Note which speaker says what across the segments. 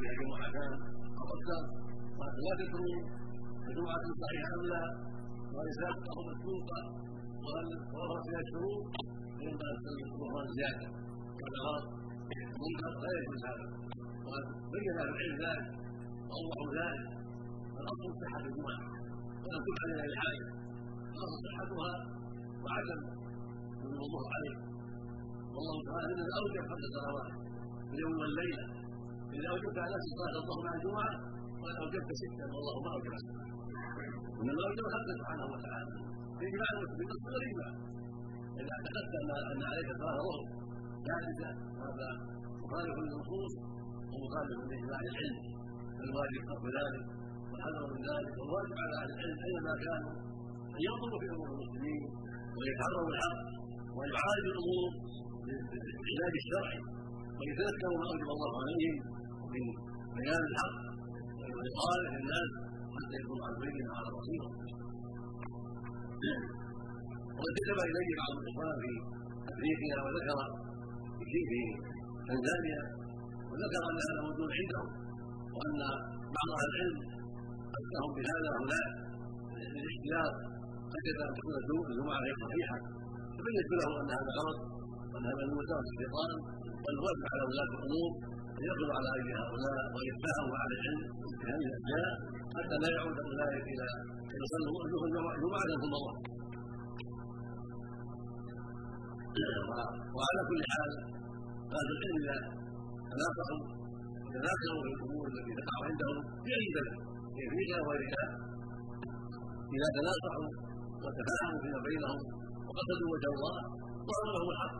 Speaker 1: فيها جمعتان أو أكثر لا تدرون جمعه صحيحه ام لا وهل سابقه مسبوقه وهل وفر فيها الشروط فإما وفر زياده والغرض منكر لا يجوز هذا وقد بين أهل العلم ذلك واوضحوا ذلك فالاصل صحه الجمعه ولم تفعل الا لحاجه الاصل صحتها وعدم الوضوء عليه والله تعالى ان الاوجب خمس صلوات اليوم والليله إذا اوجبت على نفسك صلاة الظهر مع الجمعة وان اوجبت ستا والله ما اوجب انما اوجب خمسه سبحانه وتعالى. في اجماع المسلمين والاجماع إذا اعتقدت ان عليك صلاة ظهر ثالثه هذا مخالف للنصوص ومخالف لإجماع العلم. فالواجب ترك ذلك والحذر من ذلك والواجب على أهل العلم أينما كانوا أن ينظروا في أمور المسلمين ويتحروا الحق ويعالجوا الأمور بالعلاج الشرعي ويتذكروا ما أوجب الله عليهم من بيان الحق. والاقامه للناس حتى يكون على البينه على البصيره وقد كتب الي بعض الأخوان في أفريقيا وذكر في تنزانيا وذكر أن هذا موجود عندهم وأن بعض أهل العلم أفتهم بهذا هناك. للاحتياط قد أن تكون الجمعة غير صحيحة. فبينت له أن هذا غلط وأن هذا من وساوس الشيطان والواجب على ولاة الأمور ان يقضوا على ايدي هؤلاء ويتفاهموا على العلم في هذه الأشياء حتى لا يعود أولئك إلى يصلوا ثم الله وعلى كل حال أهل العلم إذا تناصحوا وتذاكروا في الأمور التي تقع عندهم في اي بلد في افريقيا وغيرها إذا تناصحوا وتفاهموا فيما بينهم وقصدوا وجه الله ظهر لهم الحق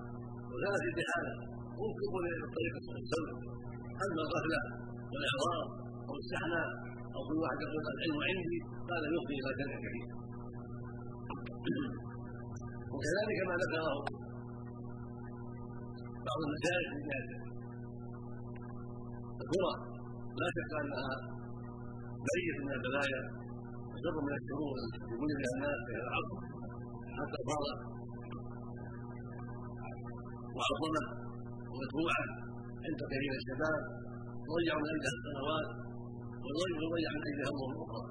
Speaker 1: وكانت الجهاله وفقوا للطريق السوء أما الغفله والاعراض أو السحنة أو كل واحد يقول العلم عندي هذا يفضي إلى شر كثير وكذلك ما ذكره بعض المسائل في جهة. الكره لا شك أنها بريه من البلايا وشر من الشرور يقول بها الناس في العصر حتى صارت معظمه ومتبوعه عند كثير الشباب ضيعوا من اجلها السنوات وضيع من اجلها أمور أخرى.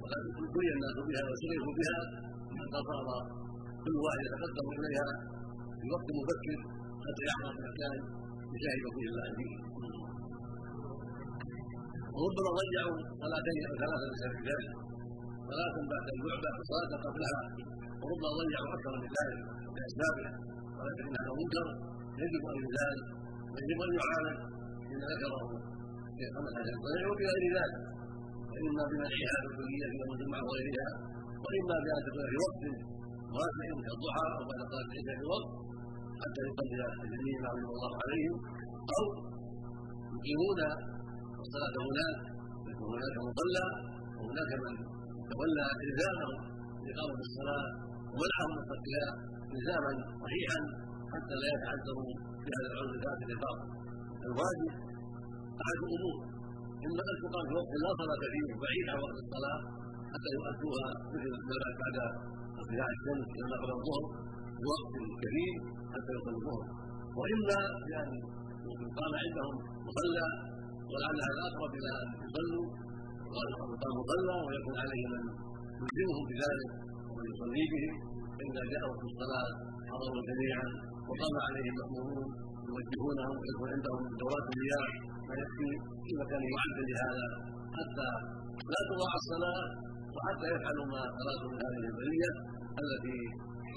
Speaker 1: وقد بلي الناس بها وسرفوا بها حتى صار كل واحد يتقدم إليها في وقت مبكر حتى يحضر المكان يشاهد فيه الله فيه وربما ضيعوا صلاتين أو ثلاثة بسبب ذلك صلاة بعد اللعبه وصلاه قبلها وربما ضيعوا أكثر من ذلك لاسبابها ولكن هذا منكر يجب أن يزال ويجب أن يعالج بما ذكره خمس حديث ضيعوا بغير ذلك واما بمنعها بالكليه في يوم الجمعه وغيرها وإما بان تكون في وقت. واسع كالضحى أو بعد صلاه العشاء في وقت حتى يصلي الجميع ما علم الله عليهم. أو يقيمون الصلاة هناك يكون هناك مصلى وهناك من تولى الزامهم باقامه الصلاة ومنعهم من تركها إلزاما صحيحا. حتى لا يتعذروا بهذا العذر الفاسد الباطل الواجب أحد الأمور. اما ان تقام في وقت لا صلاة فيه بعيد عن وقت الصلاة حتى يؤدوها مثل بعد ارتفاع الشمس كما قبل الظهر بوقت كبير حتى يصلي الظهر. واما بان يقام عندهم مصلى ولعل هذا أقرب إلى أن يصلوا. ويقام مصلى ويكون عليه من يلزمهم بذلك ومن يصلي بهم. فاذا جاء وقت الصلاة حضروا جميعا. وقام عليهم مامورون يوجهونهم ويكون عندهم دورات المياه ما يكفي في مكان معد لهذا حتى لا تضاع الصلاة وحتى يفعلوا ما أرادوا من هذه البريه التي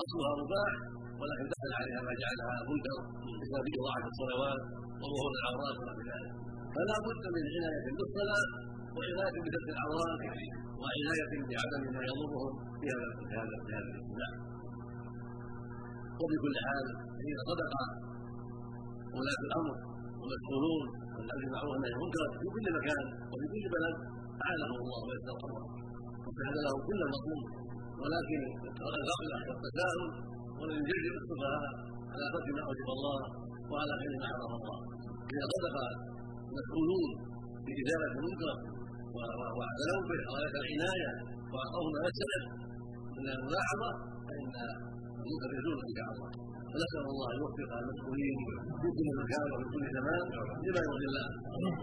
Speaker 1: اصلها مباح ولكن دخل عليها ما جعلها منكر بسبب اضاعه الصلوات وظهور العورات ونحو ذلك. فلا بد من عناية بالصلاة وعناية بستر العورات وعناية بعدم ما يضرهم في هذا في هذا في هذا وبكل حال حين صدق ولاة الأمر والمسؤولون والامر بالمعروف والنهي عن المنكر في كل مكان وفي كل بلد اعانهم الله ويسر امره وسهل لهم كل المطلوب ولكن الغفله والتساهل ومن يجري السفهاء على ترك ما أوجب الله وعلى فعل ما حرم الله. اذا صدق المسؤولون بازاله المنكر واعتنوا به. غايه العناية. واعطوه ما يستحق من الملاحظة فان ان شاء الله فنسال الله ان يوفق المسؤولين في كل مكان وفي كل زمان لما يرضي الله.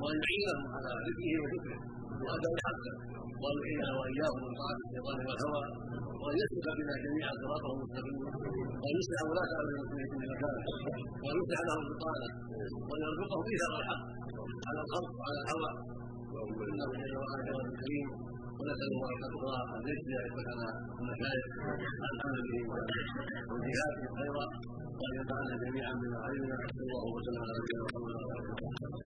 Speaker 1: وأن يعينهم على ذكره وشكره واداء الحق. وان يعيننا واياهم من طاعة الشيطان والهوى. وأن يسلك بنا جميعا صراطه المستقيم. وأن يصلح ولاة أمر المسلمين في كل مكان. وأن يصلح لهم البطانه وأن يرزقهم ايثار الحق على الخلق وعلى الهوى. انه جل وعلا كريم. ونسال الله ان يجزي ائمتنا المشايخ عن عمله وجهادهم خيرا. وأن يجعلنا جميعا من علمنا صلى الله وسلم على نبينا محمد